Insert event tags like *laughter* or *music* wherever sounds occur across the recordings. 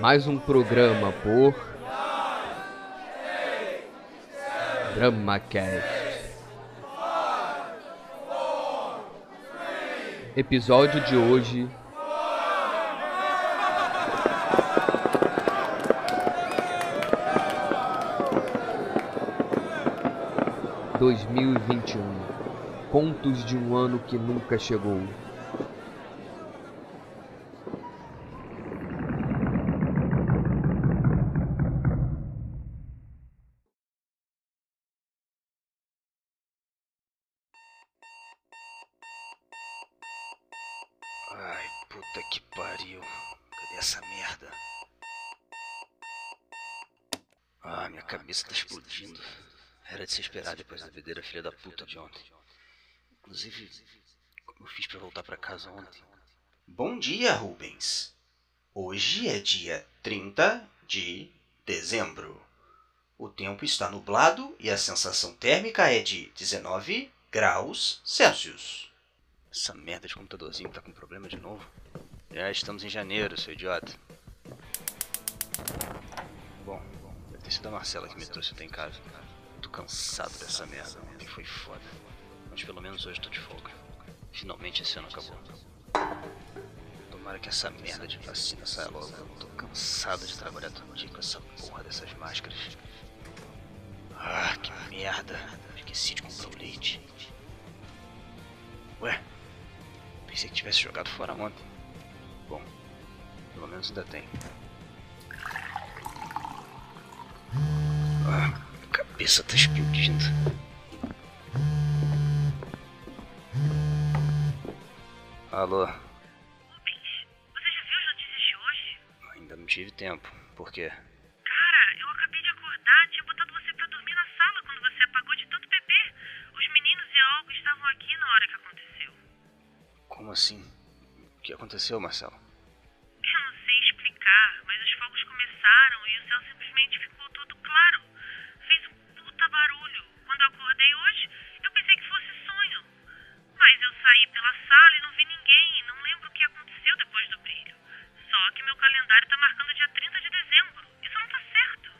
Mais um programa por DramaCast. Episódio de hoje dois mil e vinte e um Contos de um ano que nunca chegou. Era de se esperar depois da videira filha da puta de ontem. Inclusive, como eu fiz pra voltar pra casa ontem? Bom dia, Rubens. Hoje é dia 30 de dezembro. O tempo está nublado e a sensação térmica é de 19 graus Celsius. Essa merda de computadorzinho tá com problema de novo. Já estamos em janeiro, seu idiota. Ter sido a Marcela que me trouxe até em casa. Tô cansado dessa merda, ontem foi foda. Mas pelo menos hoje tô de folga. Finalmente esse ano acabou. Tomara que essa merda de vacina saia logo. Tô cansado de trabalhar todo dia com essa porra dessas máscaras. Ah, que merda. Esqueci de comprar o leite. Ué, pensei que tivesse jogado fora ontem. Bom, pelo menos ainda tem. Ah, minha cabeça tá explodindo. Alô, você já viu as notícias de hoje? ainda não tive tempo. Por quê? Cara, eu acabei de acordar, tinha botado você pra dormir na sala quando você apagou de tanto beber. Os meninos e a Olga estavam aqui na hora que aconteceu. Como assim? O que aconteceu, Marcelo? Eu não sei explicar, mas os fogos começaram e o céu simplesmente ficou. Fez um puta barulho. Quando eu acordei hoje, eu pensei que fosse sonho. Mas eu saí pela sala e não vi ninguém não lembro o que aconteceu depois do brilho. Só que meu calendário tá marcando dia 30 de dezembro. Isso não tá certo.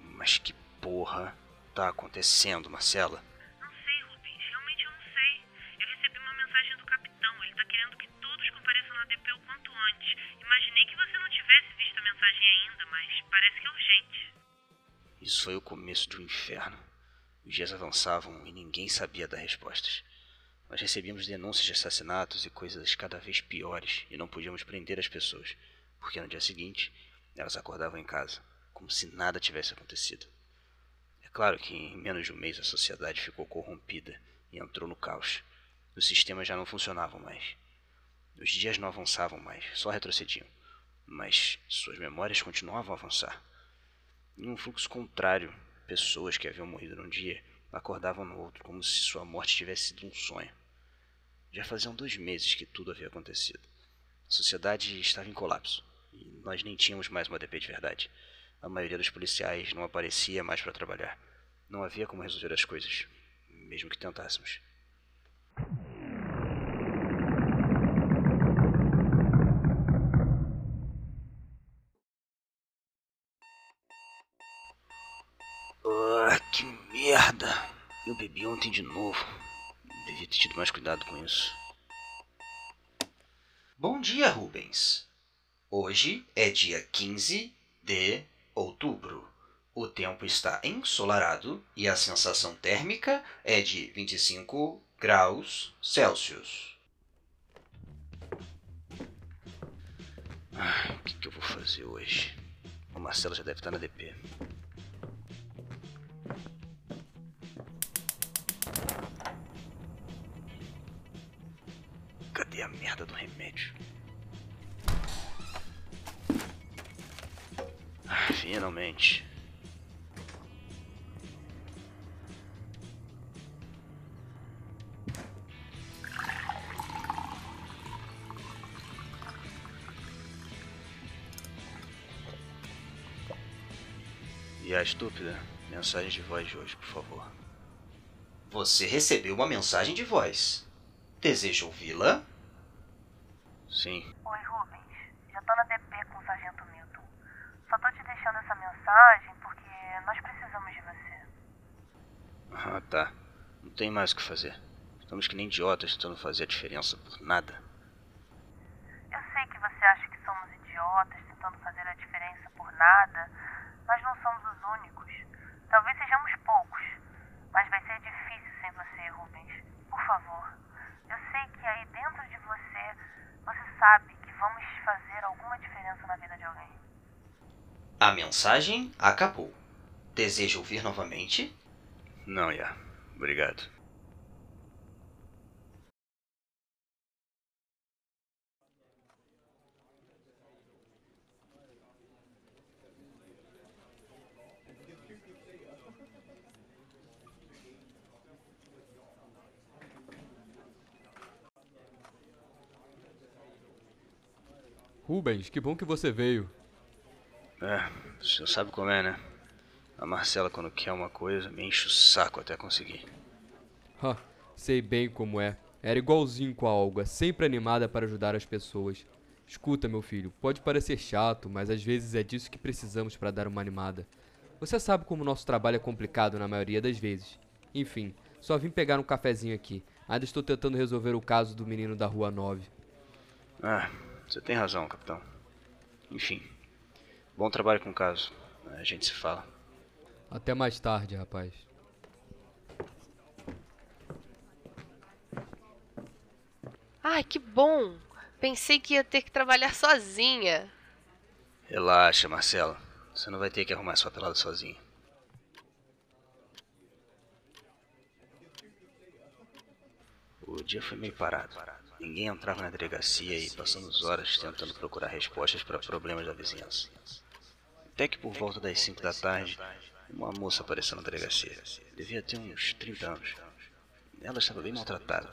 Mas que porra tá acontecendo, Marcela? Não sei, Rubens. Realmente eu não sei. Eu recebi uma mensagem do capitão. Ele tá querendo que todos compareçam na DP o quanto antes. Imaginei que você não tivesse visto a mensagem ainda, mas parece que é urgente. Isso foi o começo de um inferno. Os dias avançavam e ninguém sabia dar respostas. Nós recebíamos denúncias de assassinatos e coisas cada vez piores e não podíamos prender as pessoas, porque no dia seguinte elas acordavam em casa, como se nada tivesse acontecido. É claro que em menos de um mês a sociedade ficou corrompida e entrou no caos. Os sistemas já não funcionavam mais. Os dias não avançavam mais, só retrocediam. Mas suas memórias continuavam a avançar. Em um fluxo contrário, pessoas que haviam morrido num dia acordavam no outro como se sua morte tivesse sido um sonho. Já faziam dois meses que tudo havia acontecido. A sociedade estava em colapso e nós nem tínhamos mais uma DP de verdade. A maioria dos policiais não aparecia mais para trabalhar. Não havia como resolver as coisas, mesmo que tentássemos. Merda! Eu bebi ontem de novo. Devia ter tido mais cuidado com isso. Bom dia, Rubens. Hoje é dia 15 de outubro. O tempo está ensolarado e a sensação térmica é de 25 graus Celsius. Ah, o que, que eu vou fazer hoje? O Marcelo já deve estar na DP. Cadê a merda do remédio? Ah, finalmente. E a estúpida, mensagem de voz de hoje, por favor. Você recebeu uma mensagem de voz. Deseja ouvi-la? Sim, Oi, Rubens. Já tô na DP com o Sargento Milton. Só tô te deixando essa mensagem porque nós precisamos de você. Ah, tá. Não tem mais o que fazer. Estamos que nem idiotas tentando fazer a diferença por nada. Eu sei que você acha que somos idiotas tentando fazer a diferença por nada, mas não somos os únicos. Talvez sejamos poucos, mas vai ser difícil sem você, Rubens. Por favor, eu sei que aí dentro de você, você sabe que vamos fazer alguma diferença na vida de alguém. A mensagem acabou. Deseja ouvir novamente? Não, Ya. Obrigado. Rubens, que bom que você veio. É, o senhor sabe como é, né? A Marcela, quando quer uma coisa, me enche o saco até conseguir. Ha, sei bem como é. Era igualzinho com a Olga, sempre animada para ajudar as pessoas. Escuta, meu filho, pode parecer chato, mas às vezes é disso que precisamos para dar uma animada. Você sabe como o nosso trabalho é complicado na maioria das vezes. Enfim, só vim pegar um cafezinho aqui. Ainda estou tentando resolver o caso do menino da Rua 9. Ah, você tem razão, capitão. Enfim, bom trabalho com o caso. A gente se fala. Até mais tarde, rapaz. Ai, que bom! Pensei que ia ter que trabalhar sozinha. Relaxa, Marcela. Você não vai ter que arrumar sua pelada sozinha. O dia foi meio parado. Ninguém entrava na delegacia e passamos horas tentando procurar respostas para problemas da vizinhança. Até que por volta das 5 da tarde, uma moça apareceu na delegacia. Devia ter uns 30 anos. Ela estava bem maltratada.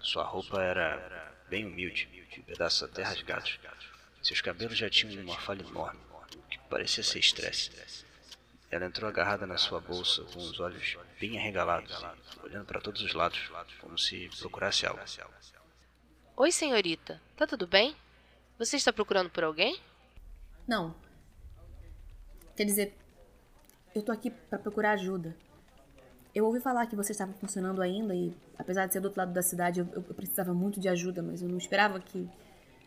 Sua roupa era bem humilde, um pedaços até rasgados. Seus cabelos já tinham uma falha enorme, que parecia ser estresse. Ela entrou agarrada na sua bolsa, com os olhos bem arregalados, olhando para todos os lados, como se procurasse algo. Oi, senhorita. Tá tudo bem? Você está procurando por alguém? Não. Quer dizer, eu tô aqui pra procurar ajuda. Eu ouvi falar que você estava funcionando ainda e, apesar de ser do outro lado da cidade, eu, eu precisava muito de ajuda, mas eu não esperava que,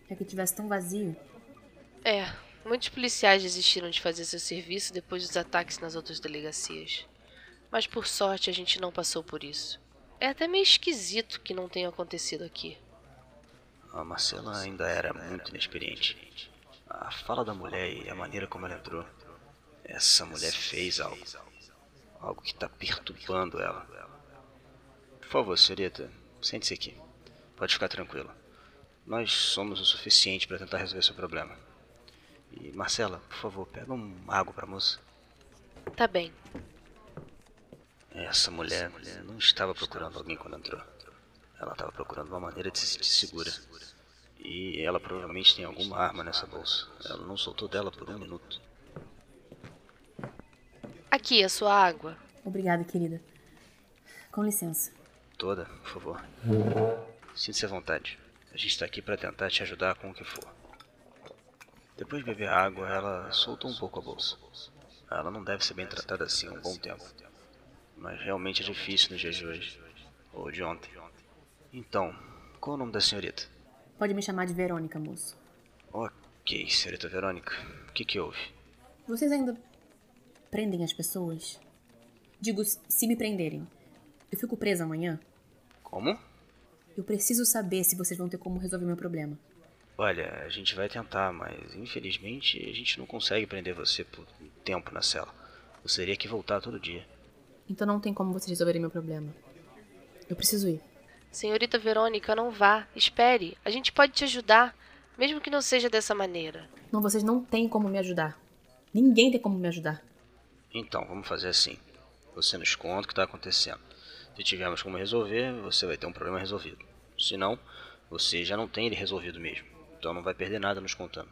que aqui tivesse tão vazio. É, muitos policiais desistiram de fazer seu serviço depois dos ataques nas outras delegacias. Mas por sorte a gente não passou por isso. É até meio esquisito que não tenha acontecido aqui. A Marcela ainda era muito inexperiente. A fala da mulher e a maneira como ela entrou. Essa mulher fez algo. Algo que está perturbando ela. Por favor, senhorita, sente-se aqui. Pode ficar tranquila. Nós somos o suficiente para tentar resolver seu problema. E Marcela, por favor, pega uma água para a moça. Tá bem. Essa mulher não estava procurando alguém quando entrou. Ela estava procurando uma maneira de se sentir segura. E ela provavelmente tem alguma arma nessa bolsa. Ela não soltou dela por um minuto. Aqui a sua água. Obrigada, querida. Com licença. Toda, por favor. Sinta-se à vontade. A gente está aqui para tentar te ajudar com o que for. Depois de beber a água, ela soltou um pouco a bolsa. Ela não deve ser bem tratada assim há um bom tempo. Mas realmente é difícil nos dias de hoje. Ou de ontem. Então, qual é o nome da senhorita? Pode me chamar de Verônica, moço. Ok, senhorita Verônica. O que que houve? Vocês ainda prendem as pessoas? Digo, se me prenderem, eu fico presa amanhã? Como? Eu preciso saber se vocês vão ter como resolver meu problema. Olha, a gente vai tentar, mas infelizmente a gente não consegue prender você por um tempo na cela. Você teria que voltar todo dia. Então não tem como vocês resolverem meu problema. Eu preciso ir. Senhorita Verônica, não vá. Espere. A gente pode te ajudar, mesmo que não seja dessa maneira. Não, vocês não têm como me ajudar. Ninguém tem como me ajudar. Então, vamos fazer assim. Você nos conta o que está acontecendo. Se tivermos como resolver, você vai ter um problema resolvido. Se não, você já não tem ele resolvido mesmo. Então não vai perder nada nos contando.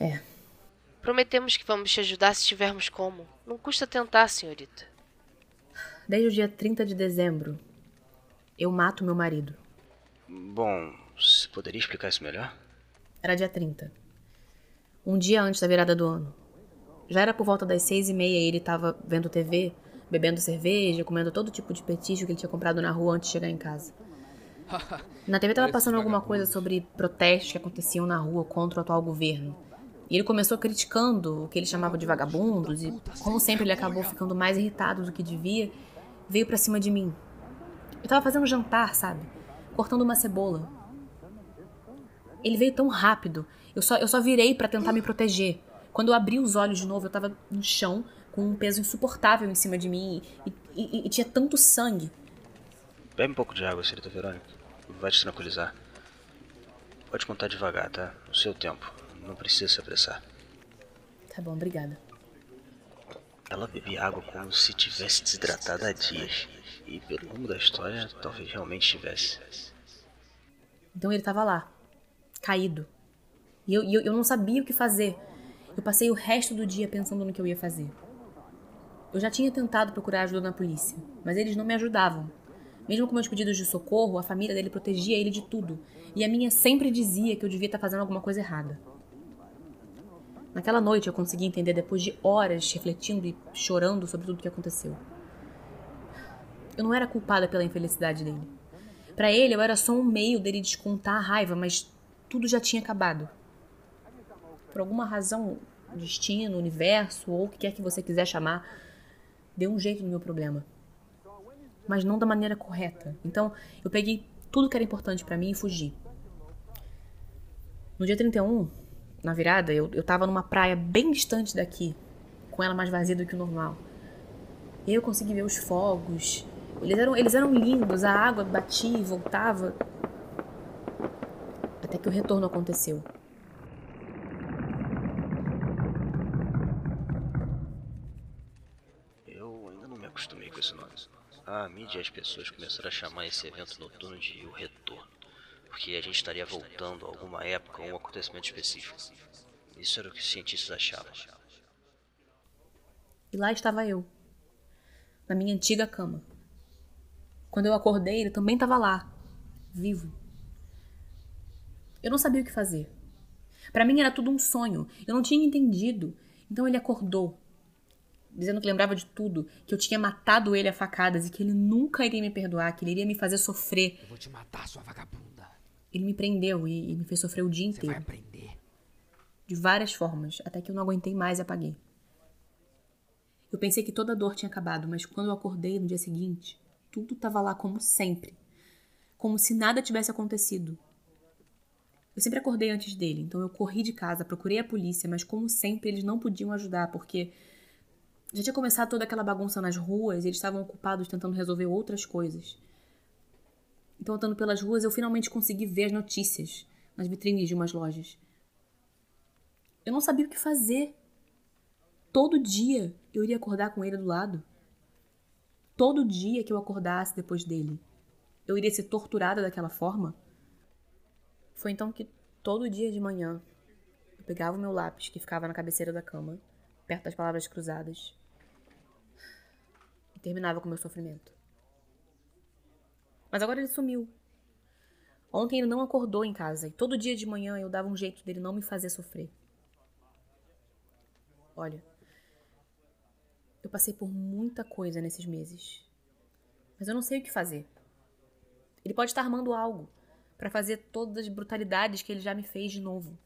É. Prometemos que vamos te ajudar se tivermos como. Não custa tentar, senhorita. Desde o dia 30 de dezembro, eu mato meu marido. Bom, você poderia explicar isso melhor? Era dia 30. Um dia antes da virada do ano. Já era por volta das seis e meia e ele tava vendo TV, bebendo cerveja, comendo todo tipo de petisco que ele tinha comprado na rua antes de chegar em casa. *laughs* Na TV tava Olha passando alguma coisa sobre protestos que aconteciam na rua contra o atual governo. E ele começou criticando o que ele chamava de vagabundos e, como sempre, ele acabou ficando mais irritado do que devia, veio pra cima de mim. Eu tava fazendo jantar, sabe? Cortando uma cebola. Ele veio tão rápido. Eu só, eu só virei pra tentar me proteger. Quando eu abri os olhos de novo, eu tava no chão, com um peso insuportável em cima de mim e, e- e tinha tanto sangue. Bebe um pouco de água, senhorita Verônica. Vai te tranquilizar. Pode contar devagar, tá? No seu tempo. Não precisa se apressar. Tá bom, obrigada. Ela bebia água como se tivesse desidratado há dias. E pelo rumo da história, talvez realmente tivesse. Então ele tava lá, caído. E eu, eu, eu não sabia o que fazer. Eu passei o resto do dia pensando no que eu ia fazer. Eu já tinha tentado procurar ajuda na polícia, mas eles não me ajudavam. Mesmo com meus pedidos de socorro, a família dele protegia ele de tudo. E a minha sempre dizia que eu devia estar fazendo alguma coisa errada. Naquela noite eu consegui entender depois de horas refletindo e chorando sobre tudo o que aconteceu. Eu não era culpada pela infelicidade dele. Pra ele, eu era só um meio dele descontar a raiva, mas tudo já tinha acabado. Por alguma razão, destino, universo, ou o que quer que você quiser chamar, deu um jeito no meu problema. Mas não da maneira correta. Então, eu peguei tudo que era importante pra mim e fugi. No dia 31, na virada, eu, eu tava numa praia bem distante daqui, com ela mais vazia do que o normal. Eu consegui ver os fogos. Eles eram, eles eram lindos, a água batia e voltava. Até que o retorno aconteceu. Eu ainda não me acostumei com esse nome. A mídia e as pessoas começaram a chamar esse evento noturno de O Retorno. Porque a gente estaria voltando a alguma época ou um acontecimento específico. Isso era o que os cientistas achavam. E lá estava eu, na minha antiga cama. Quando eu acordei, ele também estava lá, vivo. Eu não sabia o que fazer. Para mim era tudo um sonho. Eu não tinha entendido. Então ele acordou, dizendo que lembrava de tudo, que eu tinha matado ele a facadas e que ele nunca iria me perdoar, que ele iria me fazer sofrer. Eu vou te matar, sua vagabunda. Ele me prendeu e, e me fez sofrer o dia Você vai inteiro, aprender. de várias formas, até que eu não aguentei mais e apaguei. Eu pensei que toda a dor tinha acabado, mas quando eu acordei no dia seguinte, tudo estava lá como sempre. Como se nada tivesse acontecido. Eu sempre acordei antes dele, então eu corri de casa, procurei a polícia, mas como sempre eles não podiam ajudar, porque já tinha começado toda aquela bagunça nas ruas e eles estavam ocupados tentando resolver outras coisas. Então, andando pelas ruas, eu finalmente consegui ver as notícias nas vitrines de umas lojas. Eu não sabia o que fazer. Todo dia eu iria acordar com ele do lado. Todo dia que eu acordasse depois dele, eu iria ser torturada daquela forma. Foi então que todo dia de manhã eu pegava o meu lápis que ficava na cabeceira da cama, perto das palavras cruzadas, e terminava com o meu sofrimento. Mas agora ele sumiu. Ontem ele não acordou em casa e todo dia de manhã eu dava um jeito dele não me fazer sofrer. Olha, eu passei por muita coisa nesses meses. Mas eu não sei o que fazer. Ele pode estar armando algo para fazer todas as brutalidades que ele já me fez de novo.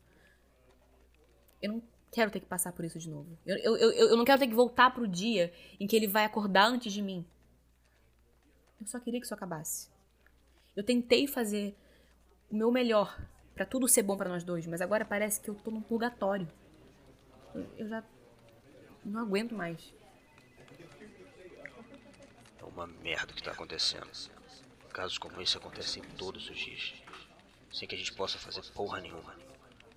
Eu não quero ter que passar por isso de novo. Eu, eu, eu, eu não quero ter que voltar pro dia em que ele vai acordar antes de mim. Eu só queria que isso acabasse. Eu tentei fazer o meu melhor para tudo ser bom para nós dois, mas agora parece que eu tô num purgatório. Eu, eu já não aguento mais. Uma merda que tá acontecendo. Casos como esse acontecem todos os dias. Sem que a gente possa fazer porra nenhuma.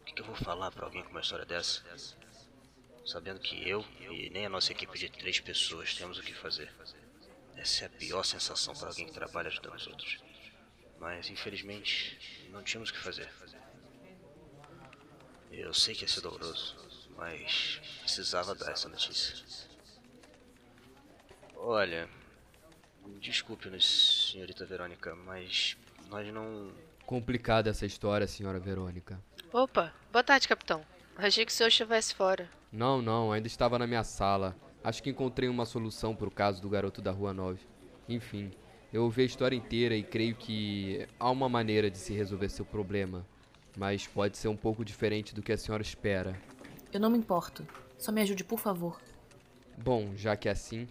O que, que eu vou falar pra alguém com uma história dessa? Sabendo que eu e nem a nossa equipe de três pessoas temos o que fazer. Essa é a pior sensação para alguém que trabalha ajudando os outros. Mas infelizmente não tínhamos o que fazer. Eu sei que ia ser doloroso, mas precisava dar essa notícia. Olha, desculpe-nos, senhorita Verônica, mas nós não. Complicada essa história, senhora Verônica. Opa, boa tarde, capitão. Achei que o senhor estivesse fora. Não, não, ainda estava na minha sala. Acho que encontrei uma solução para o caso do garoto da Rua 9. Enfim, eu ouvi a história inteira e creio que há uma maneira de se resolver seu problema, mas pode ser um pouco diferente do que a senhora espera. Eu não me importo. Só me ajude, por favor. Bom, já que é assim,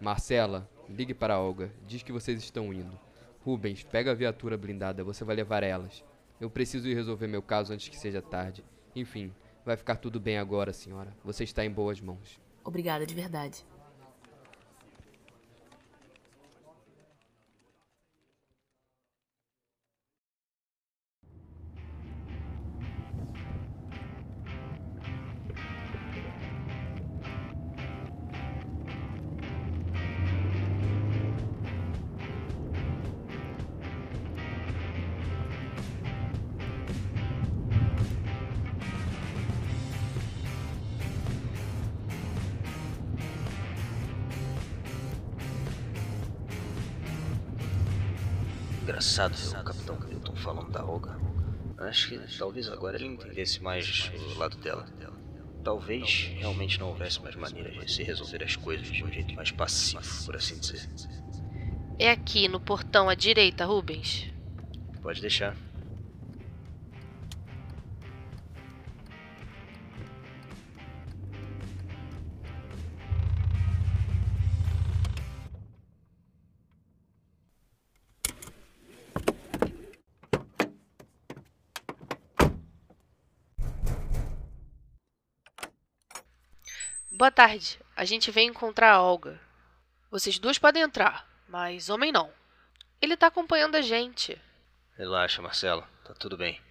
Marcela, ligue para a Olga. Diz que vocês estão indo. Rubens, pega a viatura blindada, você vai levar elas. Eu preciso ir resolver meu caso antes que seja tarde. Enfim, vai ficar tudo bem agora, senhora. Você está em boas mãos. Obrigada, de verdade. Engraçado ver o Capitão Clinton falando da Olga. Acho que talvez agora ele entendesse mais o lado dela. Talvez realmente não houvesse mais maneira de se resolver as coisas de um jeito mais passivo, por assim dizer. É aqui, no portão à direita, Rubens. Pode deixar. Boa tarde. A gente vem encontrar a Olga. Vocês duas podem entrar, mas homem não. Ele tá acompanhando a gente. Relaxa, Marcelo. Tá tudo bem.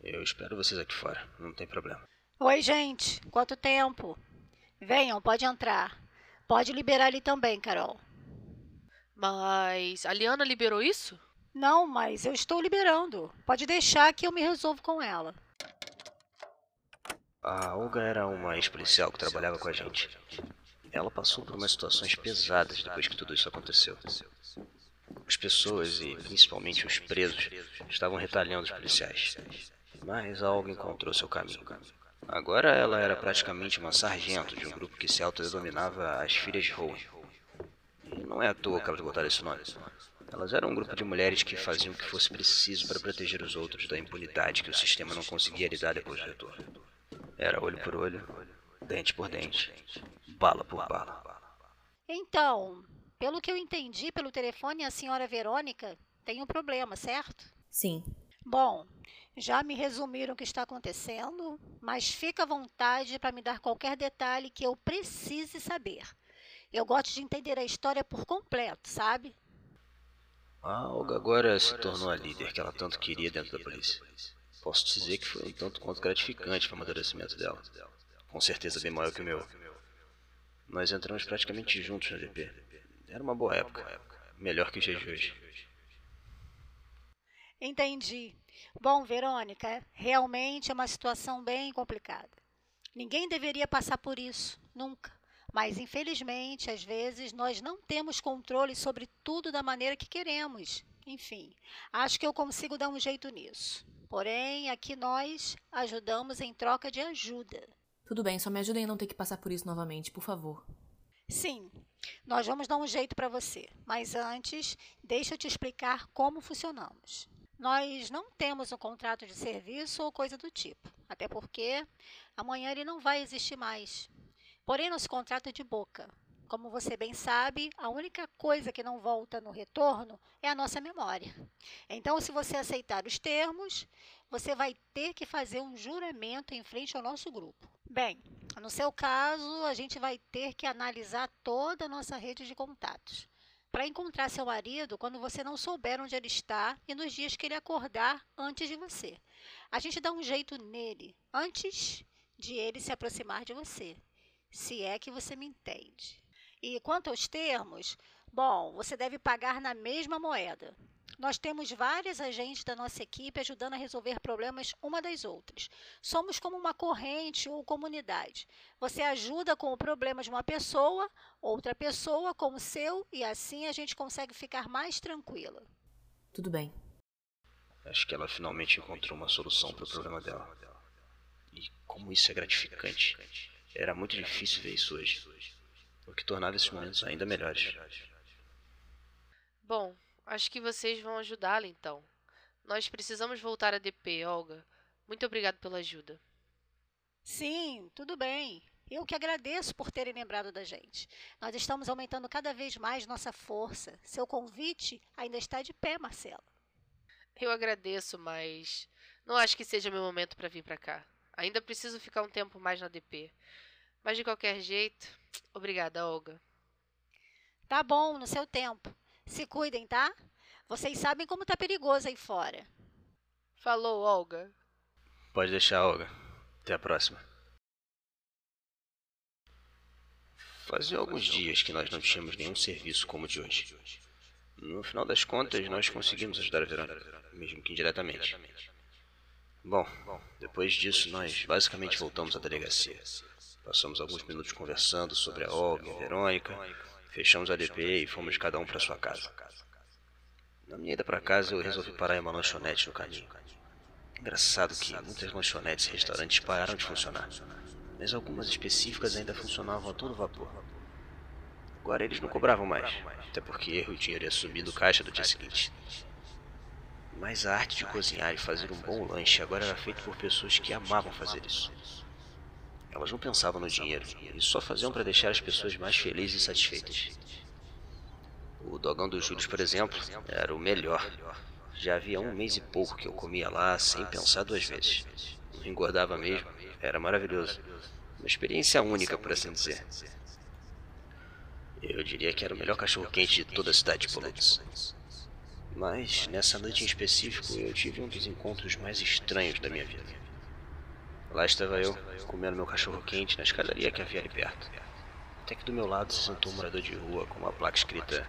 Eu espero vocês aqui fora. Não tem problema. Oi, gente. Quanto tempo? Venham, pode entrar. Pode liberar ele também, Carol. Mas a Liana liberou isso? Não, mas eu estou liberando. Pode deixar que eu me resolvo com ela. A Olga era uma ex-policial que trabalhava com a gente. Ela passou por umas situações pesadas depois que tudo isso aconteceu. As pessoas, e principalmente os presos, estavam retalhando os policiais. Mas a Olga encontrou seu caminho. Agora ela era praticamente uma sargento de um grupo que se autodenominava as Filhas de Rowan. E não é à toa que elas botaram esse nome. Elas eram um grupo de mulheres que faziam o que fosse preciso para proteger os outros da impunidade que o sistema não conseguia lhe dar depois do retorno. Era olho por olho, dente por dente, bala por bala. Então, pelo que eu entendi pelo telefone, a senhora Verônica tem um problema, certo? Sim. Bom, já me resumiram o que está acontecendo, mas fica à vontade para me dar qualquer detalhe que eu precise saber. Eu gosto de entender a história por completo, sabe? A Olga agora se tornou a líder que ela tanto queria dentro da polícia. Posso dizer que foi um tanto quanto gratificante para o amadurecimento dela. Com certeza bem maior que o meu. Nós entramos praticamente juntos na DP. Era uma boa época. Melhor que os dias de hoje. Entendi. Bom, Verônica, realmente é uma situação bem complicada. Ninguém deveria passar por isso, nunca. Mas, infelizmente, às vezes nós não temos controle sobre tudo da maneira que queremos. Enfim, acho que eu consigo dar um jeito nisso. Porém, aqui nós ajudamos em troca de ajuda. Tudo bem, só me ajudem a não ter que passar por isso novamente, por favor. Sim, nós vamos dar um jeito para você. Mas antes, deixa eu te explicar como funcionamos. Nós não temos um contrato de serviço ou coisa do tipo, até porque amanhã ele não vai existir mais. Porém, nosso contrato é de boca. Como você bem sabe, a única coisa que não volta no retorno é a nossa memória. Então, se você aceitar os termos, você vai ter que fazer um juramento em frente ao nosso grupo. Bem, no seu caso, a gente vai ter que analisar toda a nossa rede de contatos para encontrar seu marido quando você não souber onde ele está e nos dias que ele acordar antes de você. A gente dá um jeito nele antes de ele se aproximar de você, se é que você me entende. E quanto aos termos, bom, você deve pagar na mesma moeda. Nós temos várias agentes da nossa equipe ajudando a resolver problemas uma das outras. Somos como uma corrente ou comunidade. Você ajuda com o problema de uma pessoa, outra pessoa com o seu, e assim a gente consegue ficar mais tranquila. Tudo bem. Acho que ela finalmente encontrou uma solução para o problema dela. E como isso é gratificante. Era muito difícil ver isso hoje, o que tornava esses momentos ainda melhores. Bom, acho que vocês vão ajudá-la então. Nós precisamos voltar a DP, Olga. Muito obrigado pela ajuda. Sim, tudo bem. Eu que agradeço por terem lembrado da gente. Nós estamos aumentando cada vez mais nossa força. Seu convite ainda está de pé, Marcela. Eu agradeço, mas não acho que seja meu momento para vir para cá. Ainda preciso ficar um tempo mais na DP. Mas de qualquer jeito, obrigada, Olga. Tá bom, no seu tempo. Se cuidem, tá? Vocês sabem como tá perigoso aí fora. Falou, Olga. Pode deixar, Olga. Até a próxima. Fazia alguns dias que nós não tínhamos nenhum serviço como o de hoje. No final das contas, nós conseguimos ajudar a Verônica, mesmo que indiretamente. Bom, depois disso, nós basicamente voltamos à delegacia. Passamos alguns minutos conversando sobre a Olga e a Verônica, fechamos a DP e fomos cada um para sua casa. Na minha ida para casa, eu resolvi parar em uma lanchonete no caminho. Engraçado que muitas lanchonetes e restaurantes pararam de funcionar, mas algumas específicas ainda funcionavam a todo vapor. Agora eles não cobravam mais, até porque eu tinha assumido o caixa do dia seguinte. Mas a arte de cozinhar e fazer um bom lanche agora era feita por pessoas que amavam fazer isso. Elas não pensavam no dinheiro e só faziam para deixar as pessoas mais felizes e satisfeitas. O dogão dos Júlios, por exemplo, era o melhor. Já havia um mês e pouco que eu comia lá sem pensar duas vezes. Não engordava mesmo, era maravilhoso. Uma experiência única, por assim dizer. Eu diria que era o melhor cachorro-quente de toda a cidade de Pollux. Mas, nessa noite em específico, eu tive um dos encontros mais estranhos da minha vida. Lá estava eu, comendo meu cachorro-quente na escadaria que havia ali perto. Até que do meu lado se sentou um morador de rua com uma placa escrita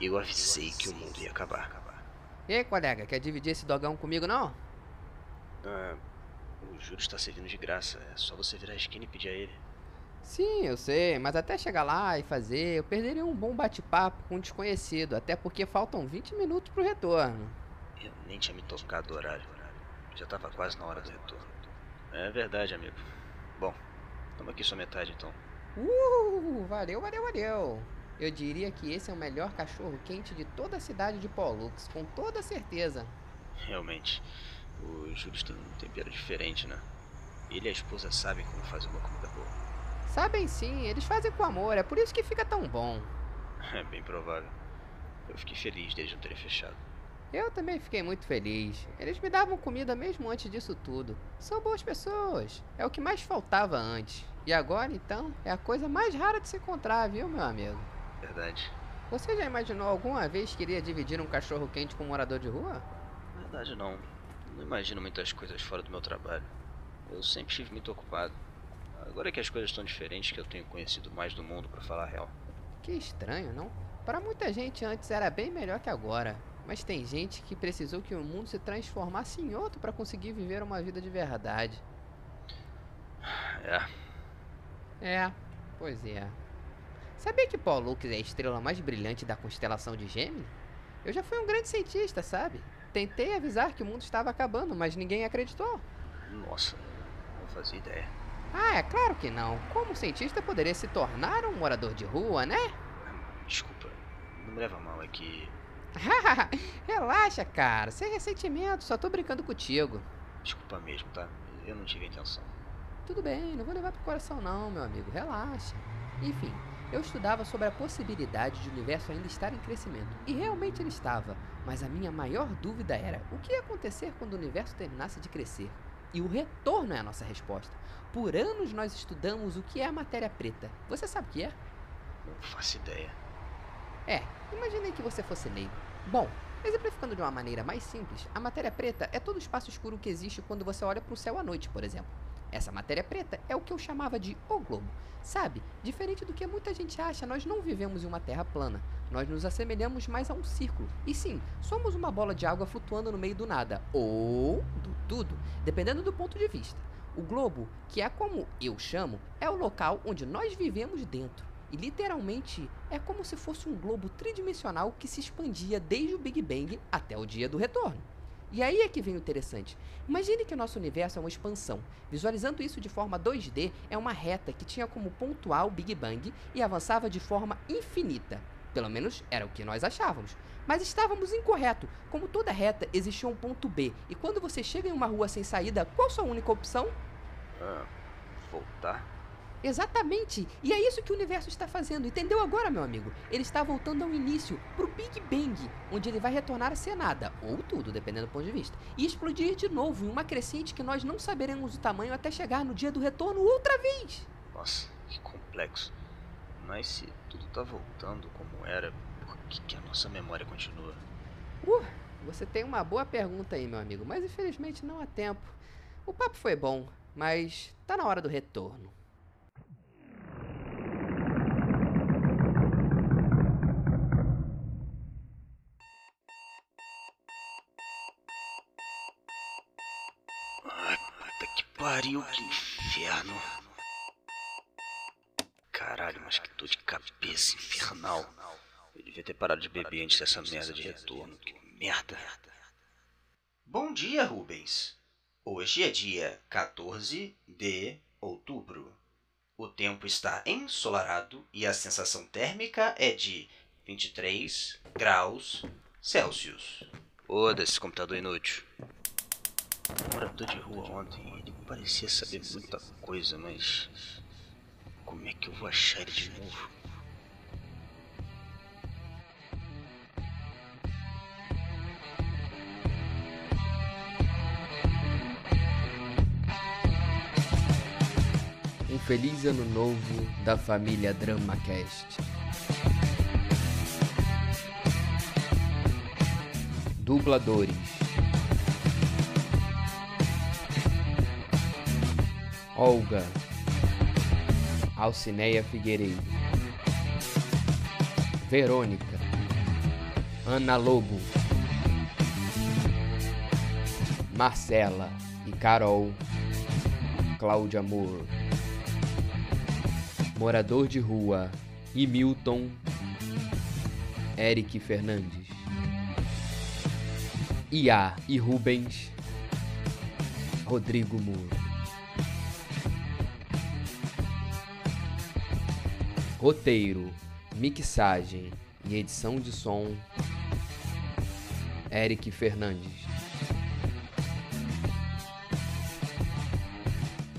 Eu avisei que o mundo ia acabar. E aí, colega, quer dividir esse dogão comigo não? Ah, o juro está servindo de graça. É só você virar a esquina e pedir a ele. Sim, eu sei, mas até chegar lá e fazer, eu perderia um bom bate-papo com um desconhecido, até porque faltam 20 minutos pro retorno. Eu nem tinha me tocado do horário. Já estava quase na hora do retorno. É verdade, amigo. Bom, toma aqui sua metade então. Uh, valeu, valeu, valeu. Eu diria que esse é o melhor cachorro quente de toda a cidade de Pollux, com toda certeza. Realmente, os Júlios têm um tempero diferente, né? Ele e a esposa sabem como fazer uma comida boa. Sabem sim, eles fazem com amor, é por isso que fica tão bom. *laughs* É bem provável. Eu fiquei feliz deles não terem fechado. Eu também fiquei muito feliz. Eles me davam comida mesmo antes disso tudo. São boas pessoas. É o que mais faltava antes. E agora, então, é a coisa mais rara de se encontrar, viu, meu amigo? Verdade. Você já imaginou alguma vez que iria dividir um cachorro quente com um morador de rua? Verdade não. Não imagino muitas coisas fora do meu trabalho. Eu sempre estive muito ocupado. Agora que as coisas estão diferentes, que eu tenho conhecido mais do mundo, para falar a real. Que estranho, não? Para muita gente antes era bem melhor que agora. Mas tem gente que precisou que o mundo se transformasse em outro para conseguir viver uma vida de verdade. É. É, pois é. Sabia que Pollux é a estrela mais brilhante da constelação de Gêmeos? Eu já fui um grande cientista, sabe? Tentei avisar que o mundo estava acabando, mas ninguém acreditou. Nossa, não fazia ideia. Ah, é claro que não. Como cientista poderia se tornar um morador de rua, né? Desculpa, não me leva mal, é que. *laughs* Relaxa, cara. Sem ressentimento, só tô brincando contigo. Desculpa mesmo, tá? Eu não tive a intenção. Tudo bem, não vou levar pro coração não, meu amigo. Relaxa. Enfim, eu estudava sobre a possibilidade de o universo ainda estar em crescimento. E realmente ele estava. Mas a minha maior dúvida era: o que ia acontecer quando o universo terminasse de crescer? E o retorno é a nossa resposta. Por anos nós estudamos o que é a matéria preta. Você sabe o que é? Não faço ideia. É, imaginei que você fosse leigo. Bom, exemplificando de uma maneira mais simples, a matéria preta é todo o espaço escuro que existe quando você olha para o céu à noite, por exemplo. Essa matéria preta é o que eu chamava de o globo. Sabe, diferente do que muita gente acha, nós não vivemos em uma terra plana. Nós nos assemelhamos mais a um círculo. E sim, somos uma bola de água flutuando no meio do nada. Ou do tudo, dependendo do ponto de vista. O globo, que é como eu chamo, é o local onde nós vivemos dentro. E literalmente é como se fosse um globo tridimensional que se expandia desde o Big Bang até o dia do retorno. E aí é que vem o interessante. Imagine que o nosso universo é uma expansão. Visualizando isso de forma 2D, é uma reta que tinha como ponto A o Big Bang e avançava de forma infinita. Pelo menos era o que nós achávamos. Mas estávamos incorreto. Como toda reta, existia um ponto B. E quando você chega em uma rua sem saída, qual sua única opção? Ah, voltar? Exatamente! E é isso que o universo está fazendo, entendeu agora, meu amigo? Ele está voltando ao início, pro Big Bang, onde ele vai retornar a ser nada, ou tudo, dependendo do ponto de vista, e explodir de novo em uma crescente que nós não saberemos o tamanho até chegar no dia do retorno outra vez! Nossa, que complexo. Mas se tudo tá voltando como era, por que, que a nossa memória continua? Uh, você tem uma boa pergunta aí, meu amigo, mas infelizmente não há tempo. O papo foi bom, mas tá na hora do retorno. Pariu, que inferno. Caralho, mas que dor de cabeça infernal. Eu devia ter parado de beber antes dessa merda de retorno. Que merda. Bom dia, Rubens. Hoje é dia 14 de outubro. O tempo está ensolarado e a sensação térmica é de 23 graus Celsius. Foda-se, computador inútil. Morador de rua ontem, ele parecia saber muita coisa, mas. Como é que eu vou achar ele de novo? Um feliz ano novo da família DramaCast. Dubladores. Olga. Alcineia Figueiredo. Verônica. Ana Lobo. Marcela e Carol. Cláudia Moore. Morador de rua Hamilton Eric Fernandes Ia e Rubens Rodrigo Moore Roteiro, mixagem e edição de som Eric Fernandes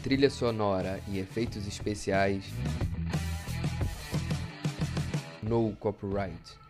Trilha sonora e efeitos especiais No copyright.